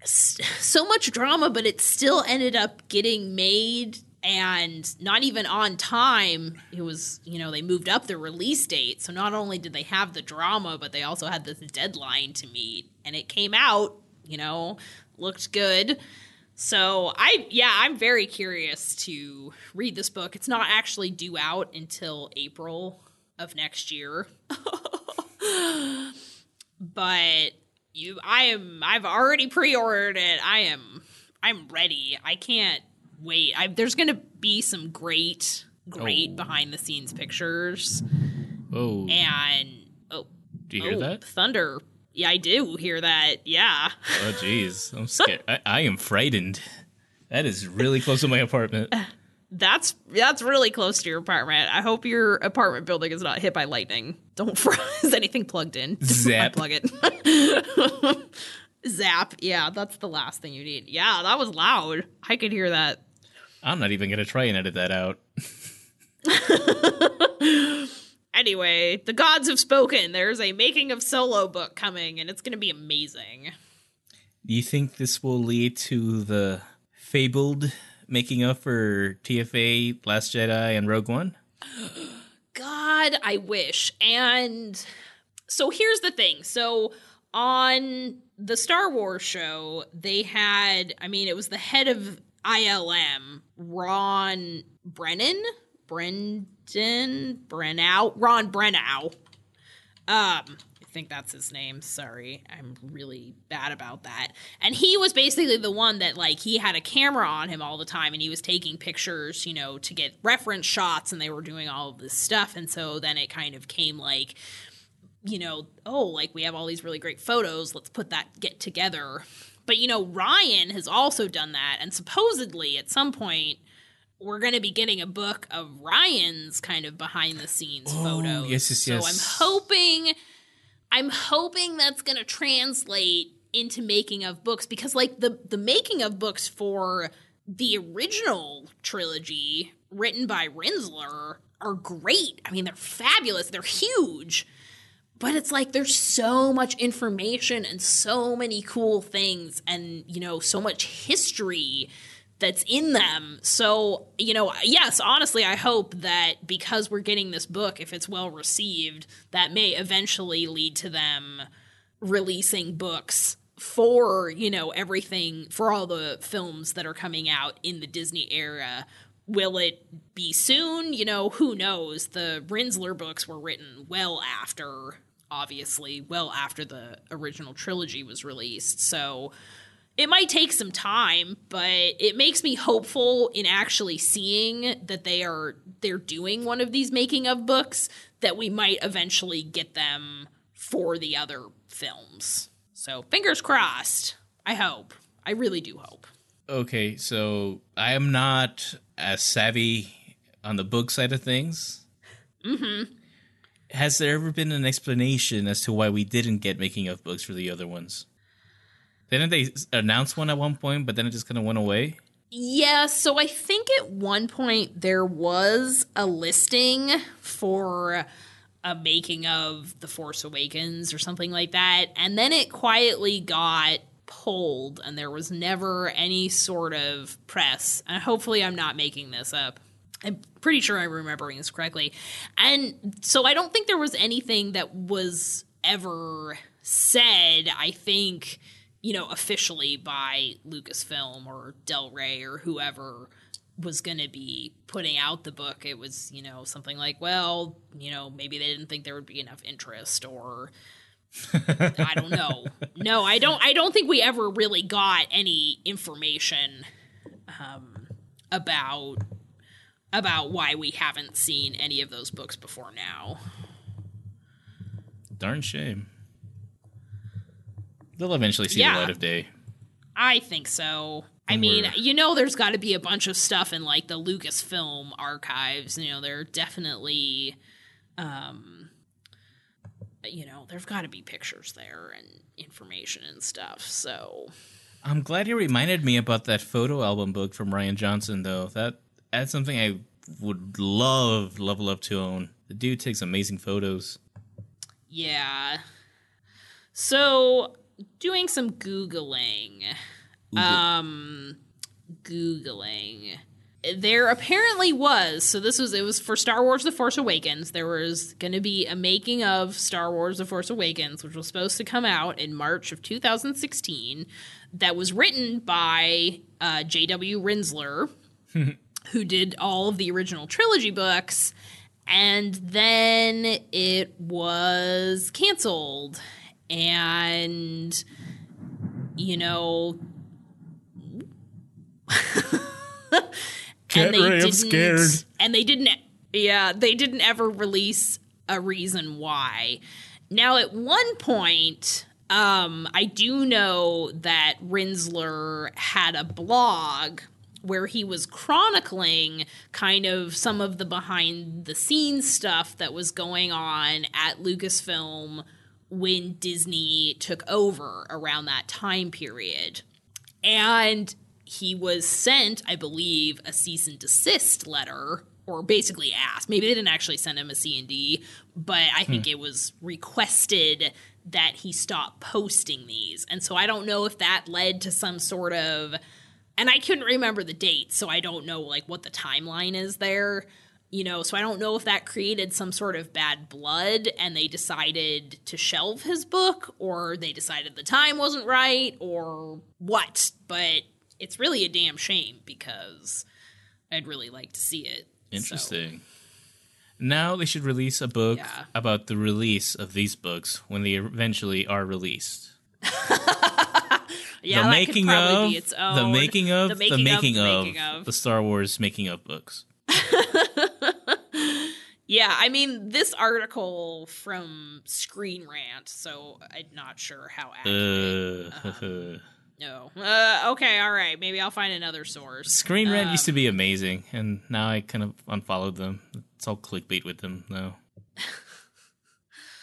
so much drama, but it still ended up getting made and not even on time. It was, you know, they moved up the release date. So not only did they have the drama, but they also had this deadline to meet. And it came out, you know, looked good. So I, yeah, I'm very curious to read this book. It's not actually due out until April of next year. [LAUGHS] but you i am i've already pre-ordered it i am i'm ready i can't wait I, there's gonna be some great great Oh. behind the scenes pictures Oh, and oh, do you hear oh, that? thunder yeah i do hear that yeah Oh, jeez, I'm [LAUGHS] scared. I, I am frightened. That is really close to my apartment. [LAUGHS] that's that's really close to your apartment i hope your apartment building is not hit by lightning don't [LAUGHS] is anything plugged in [LAUGHS] Zap. plug it [LAUGHS] zap yeah that's the last thing you need yeah that was loud i could hear that I'm not even gonna try and edit that out. Anyway, the gods have spoken. There's a making of solo book coming, and it's going to be amazing. Do you think this will lead to the fabled making up for TFA, Last Jedi, and Rogue One? God, I wish. And so here's the thing. So on the Star Wars show, they had, I mean, it was the head of ILM, Ron Brennan, Brendan, Brennow, Ron Brennow. Um, think that's his name. Sorry, I'm really bad about that. And he was basically the one that like he had a camera on him all the time, and he was taking pictures, you know, to get reference shots, and they were doing all of this stuff. And so then it kind of came like, you know, oh, like we have all these really great photos. Let's put that get together. But you know, Rian has also done that, and supposedly at some point we're going to be getting a book of Rian's kind of behind the scenes oh, photos. Yes, yes, yes, so. I'm hoping I'm hoping that's going to translate into making of books because like the the making of books for the original trilogy written by Rinzler are great. I mean, they're fabulous. They're huge. But it's like there's so much information and so many cool things and you know so much history that's in them. So, you know, yes, honestly, I hope that because we're getting this book, if it's well received, that may eventually lead to them releasing books for, you know, everything, for all the films that are coming out in the Disney era. Will it be soon? You know, who knows? The Rinzler books were written well after, obviously, well after the original trilogy was released. So, it might take some time, but it makes me hopeful in actually seeing that they are they're doing one of these making of books that we might eventually get them for the other films. So fingers crossed. I hope. I really do hope. Okay, so I am not as savvy on the book side of things. Mm-hmm. Has there ever been an explanation as to why we didn't get making of books for the other ones? Didn't they announce one at one point, but then it just kind of went away? Yeah, so I think at one point there was a listing for a making of The Force Awakens or something like that, and then it quietly got pulled, and there was never any sort of press. And hopefully, I'm not making this up. I'm pretty sure I'm remembering this correctly. And so I don't think there was anything that was ever said, I think, you know, officially by Lucasfilm or Del Rey or whoever was going to be putting out the book. It was, you know, something like, well, you know, maybe they didn't think there would be enough interest or I don't know. [LAUGHS] No, I don't I don't think we ever really got any information um about about why we haven't seen any of those books before now. Darn shame. They'll eventually see Yeah. the light of day. I think so. I And mean, you know, there's got to be a bunch of stuff in like the Lucasfilm archives. You know, there are definitely, um, you know, there's got to be pictures there and information and stuff. So, I'm glad you reminded me about that photo album book from Rian Johnson, though. That that's something I would love, love, love to own. The dude takes amazing photos. yeah. So, doing some Googling. Um, Googling. There apparently was, so this was, it was for Star Wars The Force Awakens. There was going to be a making of Star Wars The Force Awakens, which was supposed to come out in March of 2016, that was written by uh, J.W. Rinzler, [LAUGHS] who did all of the original trilogy books. And then it was canceled. And, you know, [LAUGHS] Get Ray, I'm scared. And they didn't. Yeah, they didn't ever release a reason why. Now, at one point, um, I do know that Rinzler had a blog where he was chronicling kind of some of the behind the scenes stuff that was going on at Lucasfilm when Disney took over around that time period. And he was sent, I believe, a cease and desist letter, or basically asked. Maybe they didn't actually send him a C and D, but I think hmm. it was requested that he stop posting these. And so I don't know if that led to some sort of and I couldn't remember the date, so I don't know like what the timeline is there. You know, so I don't know if that created some sort of bad blood and they decided to shelve his book or they decided the time wasn't right or what. But it's really a damn shame because I'd really like to see it. So, Interesting. Now they should release a book Yeah. about the release of these books when they eventually are released. [LAUGHS] yeah, the making of be its own. the making of the making, of, the making of. the Star Wars making of books. [LAUGHS] Yeah, I mean this article from Screen Rant, so I'm not sure how accurate. Uh, [LAUGHS] No. Uh, okay, all right. Maybe I'll find another source. Screen Rant used to Um, be amazing, and now I kind of unfollowed them. It's all clickbait with them now.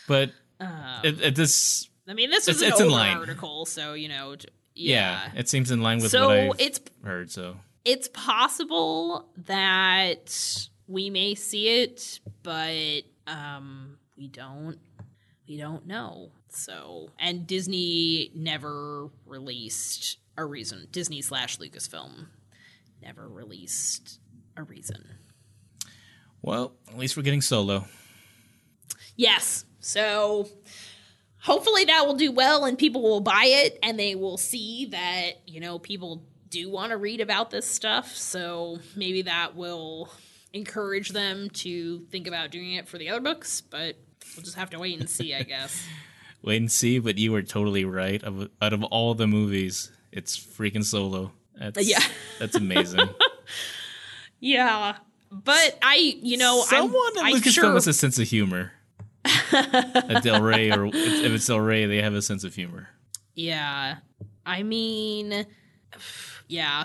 but Um, [LAUGHS] it, it this I mean, this is an it's older article, so you know. yeah. Yeah. it seems in line with so what I've it's heard. So it's possible that we may see it, but um, we don't. We don't know. So, and Disney never released a reason. Disney slash Lucasfilm never released a reason. well, at least we're getting solo. Yes. So hopefully that will do well and people will buy it and they will see that, you know, people do want to read about this stuff. So maybe that will encourage them to think about doing it for the other books, but we'll just have to wait and see, I guess. [LAUGHS] Wait and see, but you were totally right. Of, out of all the movies, it's freaking solo. That's, Yeah. that's amazing. [LAUGHS] yeah. But I, you know, Someone I'm, I'm Lucasfilm sure has a sense of humor. [LAUGHS] At Del Rey, or if it's Del Rey, they have a sense of humor. Yeah. I mean, [SIGHS] yeah.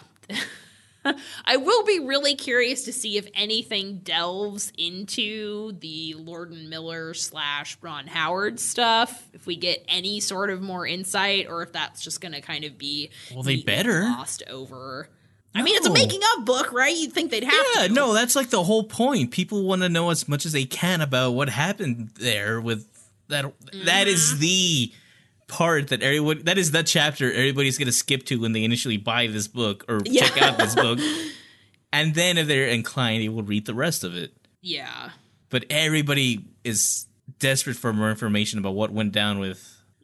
[LAUGHS] I will be really curious to see if anything delves into the Lord and Miller slash Ron Howard stuff. If we get any sort of more insight, or if that's just going to kind of be Well, they better. lost over. I mean, it's a making of book, right? You'd think they'd have Yeah, to. no, that's like the whole point. People want to know as much as they can about what happened there with that that is Mm-hmm. the part that everyone that is the chapter everybody's going to skip to when they initially buy this book or Yeah. check out this book. [LAUGHS] And then if they're inclined, they will read the rest of it. Yeah. But everybody is desperate for more information about what went down with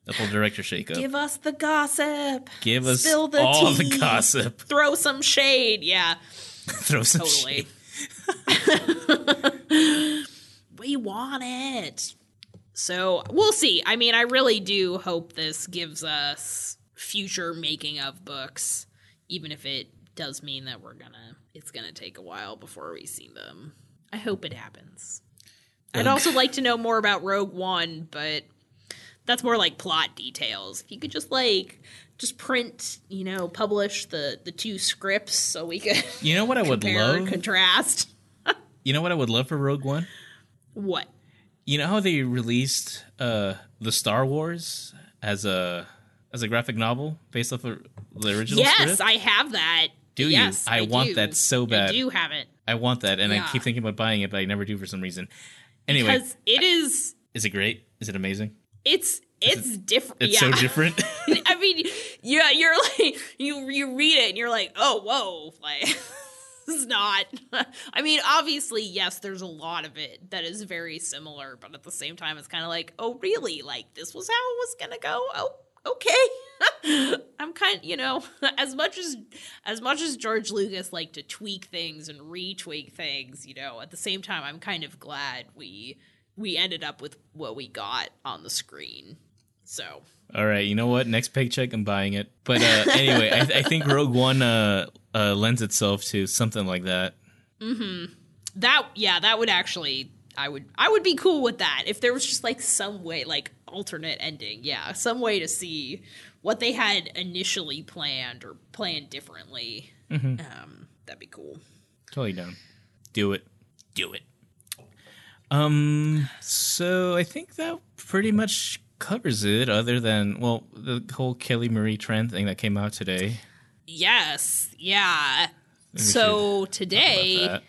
the whole director shakeup. Give us the gossip. Give us Spill the all tea. the gossip. [LAUGHS] Throw some shade. Yeah. [LAUGHS] Throw some shade. We want it. So we'll see. I mean, I really do hope this gives us future making of books, even if it does mean that we're gonna it's gonna take a while before we see them. I hope it happens. I'd also like to know more about Rogue One, but that's more like plot details. If you could just like just print, you know, publish the the two scripts so we could You know what I would love? contrast. [LAUGHS] You know what I would love for Rogue One? What? You know how they released uh the Star Wars as a as a graphic novel based off of the original Yes, script? I have that. Do you? yes, I want do. that so bad. I do have it I want that, and I keep thinking about buying it, but I never do for some reason. Anyway, because it is. is it great? Is it amazing? It's it's different. It's yeah. so different. I mean, yeah, you're [LAUGHS] like you you read it and you're like, oh whoa, like [LAUGHS] is not. [LAUGHS] I mean, obviously, yes, there's a lot of it that is very similar, but at the same time, it's kind of like, oh really? Like this was how it was gonna go? Oh, okay. [LAUGHS] I'm kind, you know, [LAUGHS] as much as as much as George Lucas liked to tweak things and retweak things, you know, at the same time, I'm kind of glad we we ended up with what we got on the screen. So All right, you know what? Next paycheck, I'm buying it. But uh, [LAUGHS] anyway, I, I think Rogue One uh, uh, lends itself to something like that. Mm-hmm. That yeah that would actually i would i would be cool with that if there was just like some way like alternate ending yeah some way to see what they had initially planned or planned differently um that'd be cool Totally down. Do it. Do it. Um. So I think that pretty much covers it. Other than well, the whole Kelly Marie Tran thing that came out today. yes yeah so should talk about today.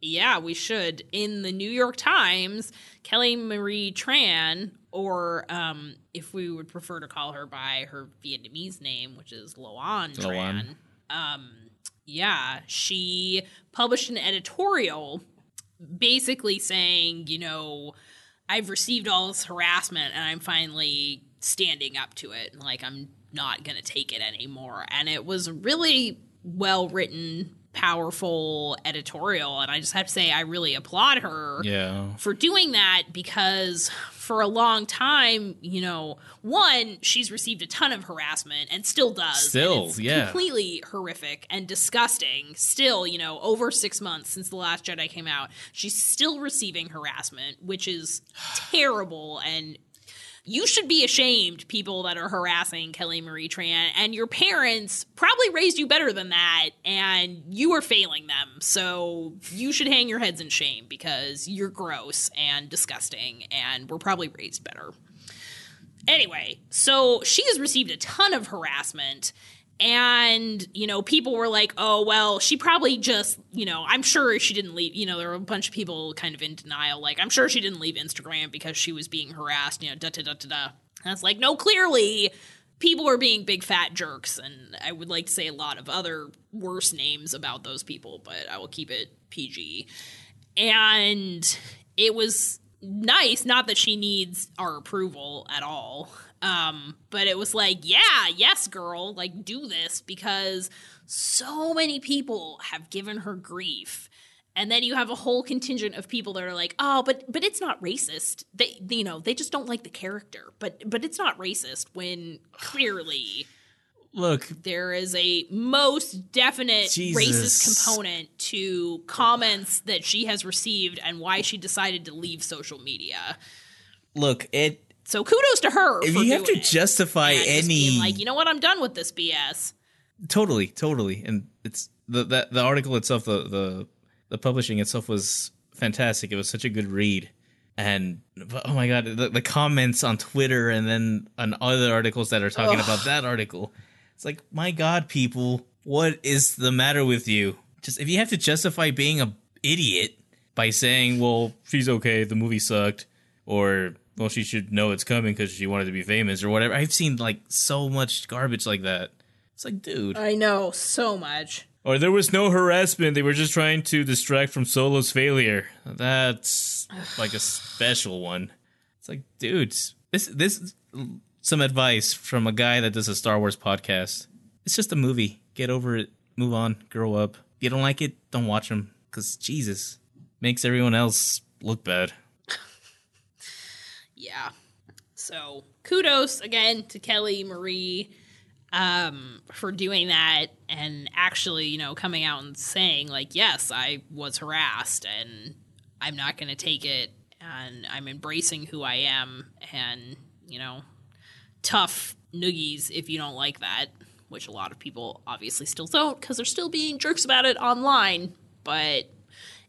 Yeah, we should. In the New York Times, Kelly Marie Tran, or um, if we would prefer to call her by her Vietnamese name, which is Loan Tran. Loan. Um, yeah, she published an editorial basically saying, you know, I've received all this harassment and I'm finally standing up to it. Like, I'm not going to take it anymore. And it was really well written, powerful editorial. And I just have to say, I really applaud her Yeah. for doing that because for a long time, you know, one, she's received a ton of harassment and still does. Still, yeah. Completely horrific and disgusting. Still, you know, over six months since The Last Jedi came out, she's still receiving harassment, which is [SIGHS] terrible and you should be ashamed, people that are harassing Kelly Marie Tran, and your parents probably raised you better than that, and you are failing them. So you should hang your heads in shame because you're gross and disgusting, and we're probably raised better. Anyway, so she has received a ton of harassment. And, you know, people were like, oh, well, she probably just, you know, I'm sure she didn't leave. You know, there were a bunch of people kind of in denial. Like, I'm sure she didn't leave Instagram because she was being harassed, you know, da da da da da. And it's like, no, clearly people are being big fat jerks. And I would like to say a lot of other worse names about those people, but I will keep it PG. And it was nice, not that she needs our approval at all. Um, but it was like, yeah, yes, girl, like do this because so many people have given her grief. And then you have a whole contingent of people that are like, "Oh, but but it's not racist. They you know, they just don't like the character. But but it's not racist when clearly Look, there is a most definite Jesus. racist component to comments that she has received and why she decided to leave social media. look, it So kudos to her. if you have to it. justify just any being like, you know what, I'm done with this BS. totally totally and it's the the, the article itself the, the the publishing itself was fantastic it was such a good read and but, oh my god the, the comments on twitter and then on other articles that are talking about that article it's like my god people what is the matter with you just if you have to justify being a idiot by saying well she's okay the movie sucked or well she should know it's coming because she wanted to be famous or whatever i've seen like so much garbage like that it's like, dude. I know so much. Or there was no harassment. They were just trying to distract from Solo's failure. That's like a special one. It's like, dude, this this some advice from a guy that does a Star Wars podcast. It's just a movie. Get over it. Move on. Grow up. If you don't like it, don't watch them. Because Jesus makes everyone else look bad. Yeah. So kudos again to Kelly Marie um, for doing that and actually, you know, coming out and saying, like, yes, I was harassed and I'm not going to take it and I'm embracing who I am and, you know, tough noogies if you don't like that, which a lot of people obviously still don't because they're still being jerks about it online. But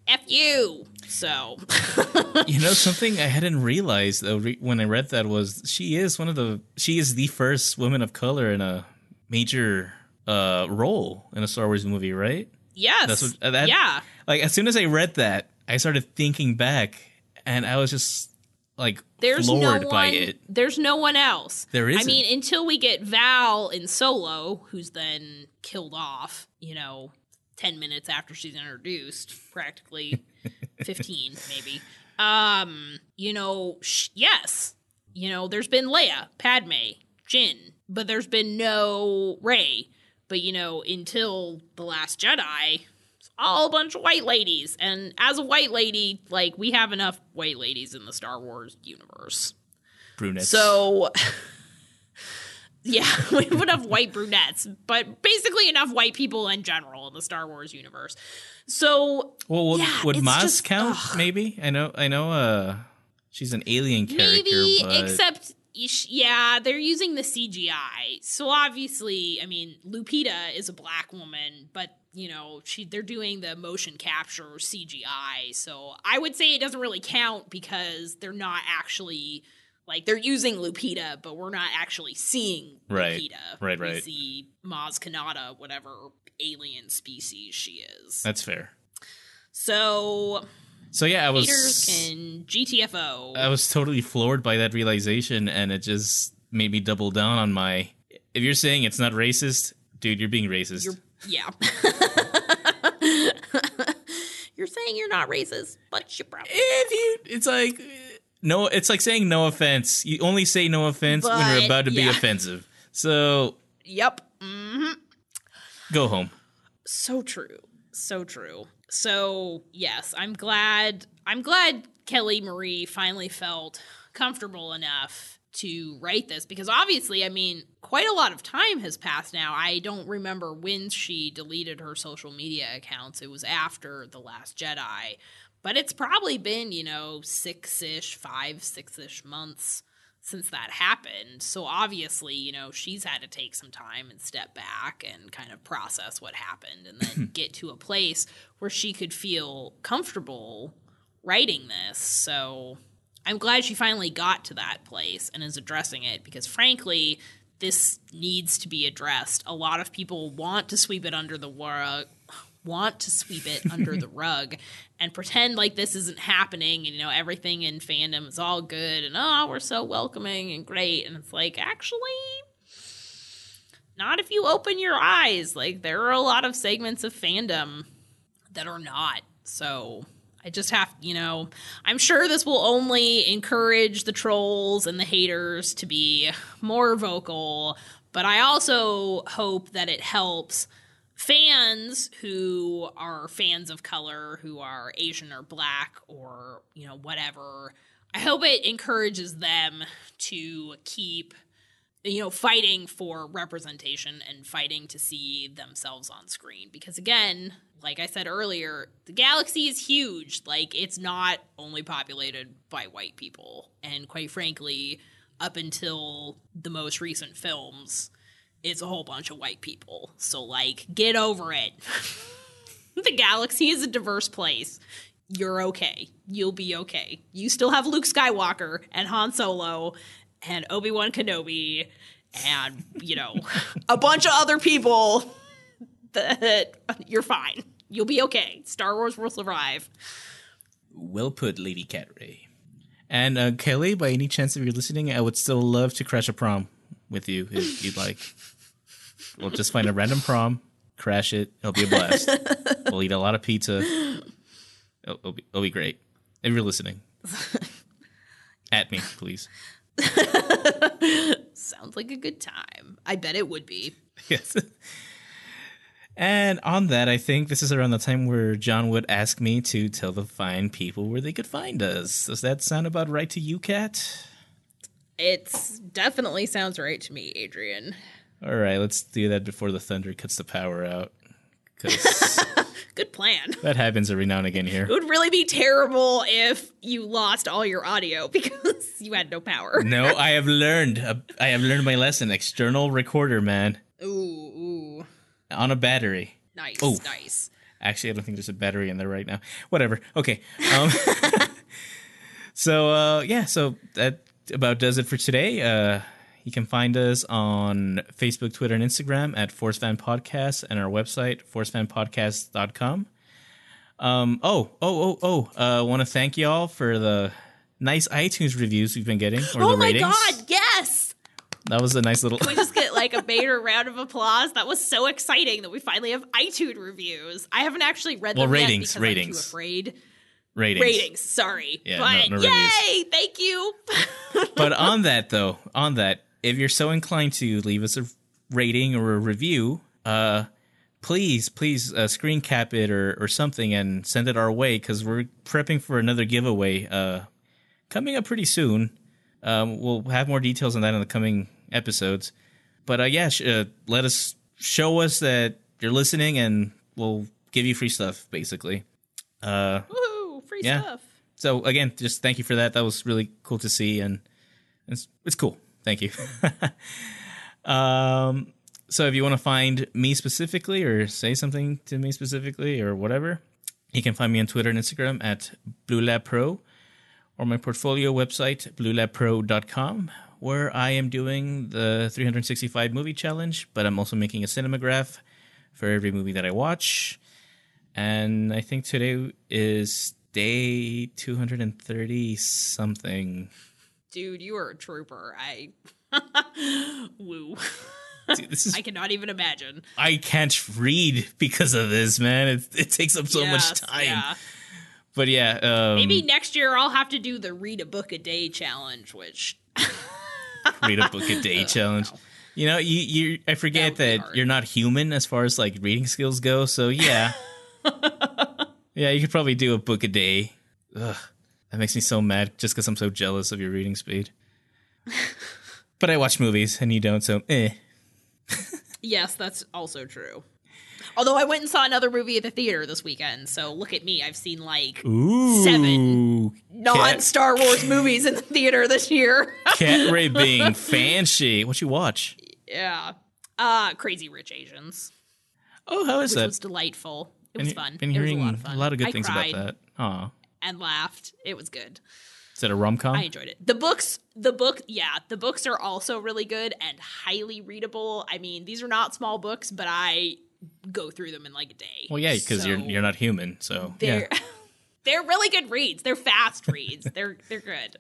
F you. So, [LAUGHS] You know something I hadn't realized though re- when I read that was she is one of the she is the first woman of color in a major uh role in a Star Wars movie, right? yes. That's what uh, that yeah. Like as soon as I read that, I started thinking back, and I was just like There's floored no one. by it. There's no one else. There I mean, until we get Val in Solo, who's then killed off. You know, ten minutes after she's introduced, practically [LAUGHS] fifteen, maybe. Um, you know, sh- yes, you know, there's been Leia, Padme, Jyn, but there's been no Rey. But you know, until the Last Jedi, it's all a bunch of white ladies. And as a white lady, like we have enough white ladies in the Star Wars universe. Brunettes. So, [LAUGHS] yeah, [LAUGHS] we would have white brunettes, but basically enough white people in general in the Star Wars universe. So well, would, yeah, would Maz just- count? ugh. Maybe I know. I know. Uh, she's an alien character, maybe, but except yeah, they're using the CGI. So obviously, I mean, Lupita is a black woman, but you know, she they're doing the motion capture CGI. So I would say it doesn't really count because they're not actually like they're using Lupita, but we're not actually seeing Right. Lupita. Right, We right. see Maz Kanata, whatever alien species she is. that's fair. So So yeah, I was can GTFO. I was totally floored by that realization, and it just made me double down on my. If you're saying it's not racist, dude, you're being racist. You're yeah. [LAUGHS] you're saying you're not racist, but you probably if you, it's like no, it's like saying no offense. You only say no offense when you're about to be offensive. So Yep. Mm-hmm. go home. So true. So true. So, yes, I'm glad I'm glad Kelly Marie finally felt comfortable enough to write this because obviously, I mean, quite a lot of time has passed now. I don't remember when she deleted her social media accounts. It was after The Last Jedi. But it's probably been, you know, six ish, five, six ish months since that happened. So obviously, you know, she's had to take some time and step back and kind of process what happened and then [CLEARS THROAT] get to a place where she could feel comfortable writing this. So I'm glad she finally got to that place and is addressing it because frankly, this needs to be addressed. A lot of people want to sweep it under the rug want to sweep it under the [LAUGHS] rug and pretend like this isn't happening and you know everything in fandom is all good and oh we're so welcoming and great. And it's like actually not if you open your eyes. Like there are a lot of segments of fandom that are not. So I just have, you know, I'm sure this will only encourage the trolls and the haters to be more vocal, but I also hope that it helps fans who are fans of color, who are Asian or black or, you know, whatever. I hope it encourages them to keep you know fighting for representation and fighting to see themselves on screen because again like i said earlier the galaxy is huge like it's not only populated by white people and quite frankly up until the most recent films, it's a whole bunch of white people. So, like, get over it. [LAUGHS] the galaxy is a diverse place. You're okay. You'll be okay. You still have Luke Skywalker and Han Solo and Obi Wan Kenobi and, you know, [LAUGHS] a bunch of other people [LAUGHS] that you're fine. You'll be okay. Star Wars will survive. Well put, Lady Cat Ray. And uh, Kelly, by any chance, if you're listening, I would still love to crash a prom with you if you'd like. we'll just find a random prom, crash it. It'll be a blast. [LAUGHS] we'll eat a lot of pizza. It'll, it'll, be, it'll be great. If you're listening, [LAUGHS] at me, please. [LAUGHS] Sounds like a good time. I bet it would be. Yes. And on that, I think this is around the time where John would ask me to tell the fine people where they could find us. Does that sound about right to you, Kat? It's definitely sounds right to me, Adrian. All right, let's do that before the thunder cuts the power out. [LAUGHS] Good plan. that happens every now and again here. It would really be terrible if you lost all your audio [LAUGHS] because you had no power. No, I have learned. uh, I have learned my lesson. External recorder, man, Ooh, ooh. on a battery. Nice, Ooh. nice. Actually, I don't think there's a battery in there right now. Whatever. Okay. Um, [LAUGHS] so uh, yeah, so that about does it for today. Uh, you can find us on Facebook, Twitter, and Instagram at Force Fan Podcast and our website, forcefanpodcast.com. Um, oh, oh, oh, oh, I uh, want to thank you all for the nice iTunes reviews we've been getting. Or Oh the my ratings. god, yes! That was a nice little. Can we just get like a major [LAUGHS] round of applause. That was so exciting that we finally have iTunes reviews. I haven't actually read Well, them ratings, yet because I'm ratings. too afraid. Ratings. Ratings, sorry, Yeah, but no- no yay! Thank you. [LAUGHS] but on that though, on that, if you're so inclined to leave us a rating or a review, uh, please, please uh, screen cap it or, or something and send it our way because we're prepping for another giveaway uh, coming up pretty soon. Um, we'll have more details on that in the coming episodes. But uh, yeah, sh- uh, let us show us that you're listening, and we'll give you free stuff, basically. Uh, Woo, free Yeah. stuff. so again, just thank you for that. That was really cool to see, and it's it's cool. Thank you. [LAUGHS] um, so if you want to find me specifically, or say something to me specifically, or whatever, you can find me on Twitter and Instagram at Blue Lab Pro, or my portfolio website bluelabpro.com, where I am doing the 365 movie challenge, but I'm also making a cinematograph for every movie that I watch. And I think today is day 230 something. Dude, you are a trooper. I [LAUGHS] woo. Dude, this is I cannot even imagine. I can't read because of this, man. It, it takes up so Yes, much time. yeah. But yeah, um, Maybe next year I'll have to do the read a book a day challenge, which [LAUGHS] read a book a day challenge. You know, you you I forget That that, you're not human as far as like reading skills go. So yeah, [LAUGHS] yeah, you could probably do a book a day. Ugh, that makes me so mad just because I'm so jealous of your reading speed. [LAUGHS] but I watch movies and you don't, so eh. yes, that's also true. Although I went and saw another movie at the theater this weekend, so look at me. I've seen like Ooh, Seven. non Star Wars movies in the theater this year. Cat Ray [LAUGHS] being fancy. What you watch? yeah. Uh Crazy Rich Asians. Oh, how is Which that? was delightful. It Been- was fun. Been it was hearing a lot of fun. of good I things about that. Aw. And laughed. It was good. Is that a rom com? I enjoyed it. The books, the book, yeah, the books are also really good and highly readable. I mean, these are not small books, but I go through them in like a day. Well, yeah, because you're you're not human, so yeah. they're [LAUGHS] they're really good reads. They're fast reads. they're they're good.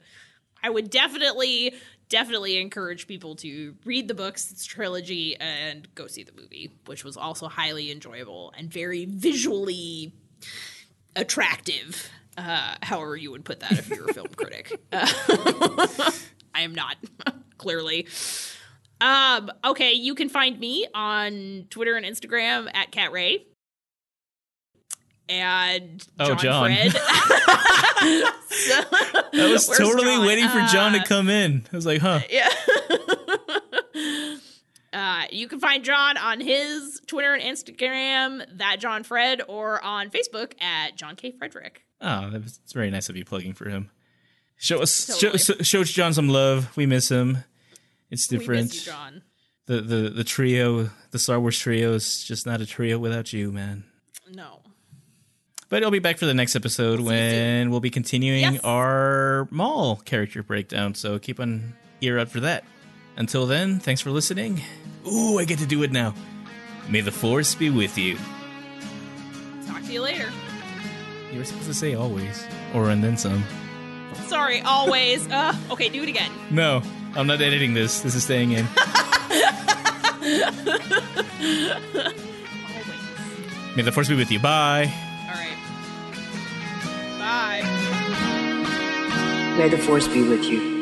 I would definitely definitely encourage people to read the books, it's trilogy, and go see the movie, which was also highly enjoyable and very visually attractive. Uh, however, you would put that if you were a film [LAUGHS] critic. Uh, [LAUGHS] I am not, [LAUGHS] clearly. Um, okay, you can find me on Twitter and Instagram at Cat Ray. And Oh, John, John. Fred. [LAUGHS] [LAUGHS] So- I was totally John? waiting for John to Uh, come in. I was like, huh. Yeah. [LAUGHS] uh, you can find John on his Twitter and Instagram, that John Fred, or on Facebook at John K. Frederick. Oh, it's very nice of you plugging for him. Show us, Totally. show, show John some love. We miss him. It's We different. miss you, John. the the the trio, the Star Wars trio, is just not a trio without you, man. No. But I'll be back for the next episode when we'll be continuing Yes. our mall character breakdown. So keep an ear out for that. Until then, thanks for listening. Ooh, I get to do it now. May the Force be with you. Talk to you later. You were supposed to say always, or and then some. Sorry, always. [LAUGHS] uh, okay, do it again. No, I'm not editing this. This is staying in. Always. [LAUGHS] May the Force be with you. Bye. Bye. May the force be with you.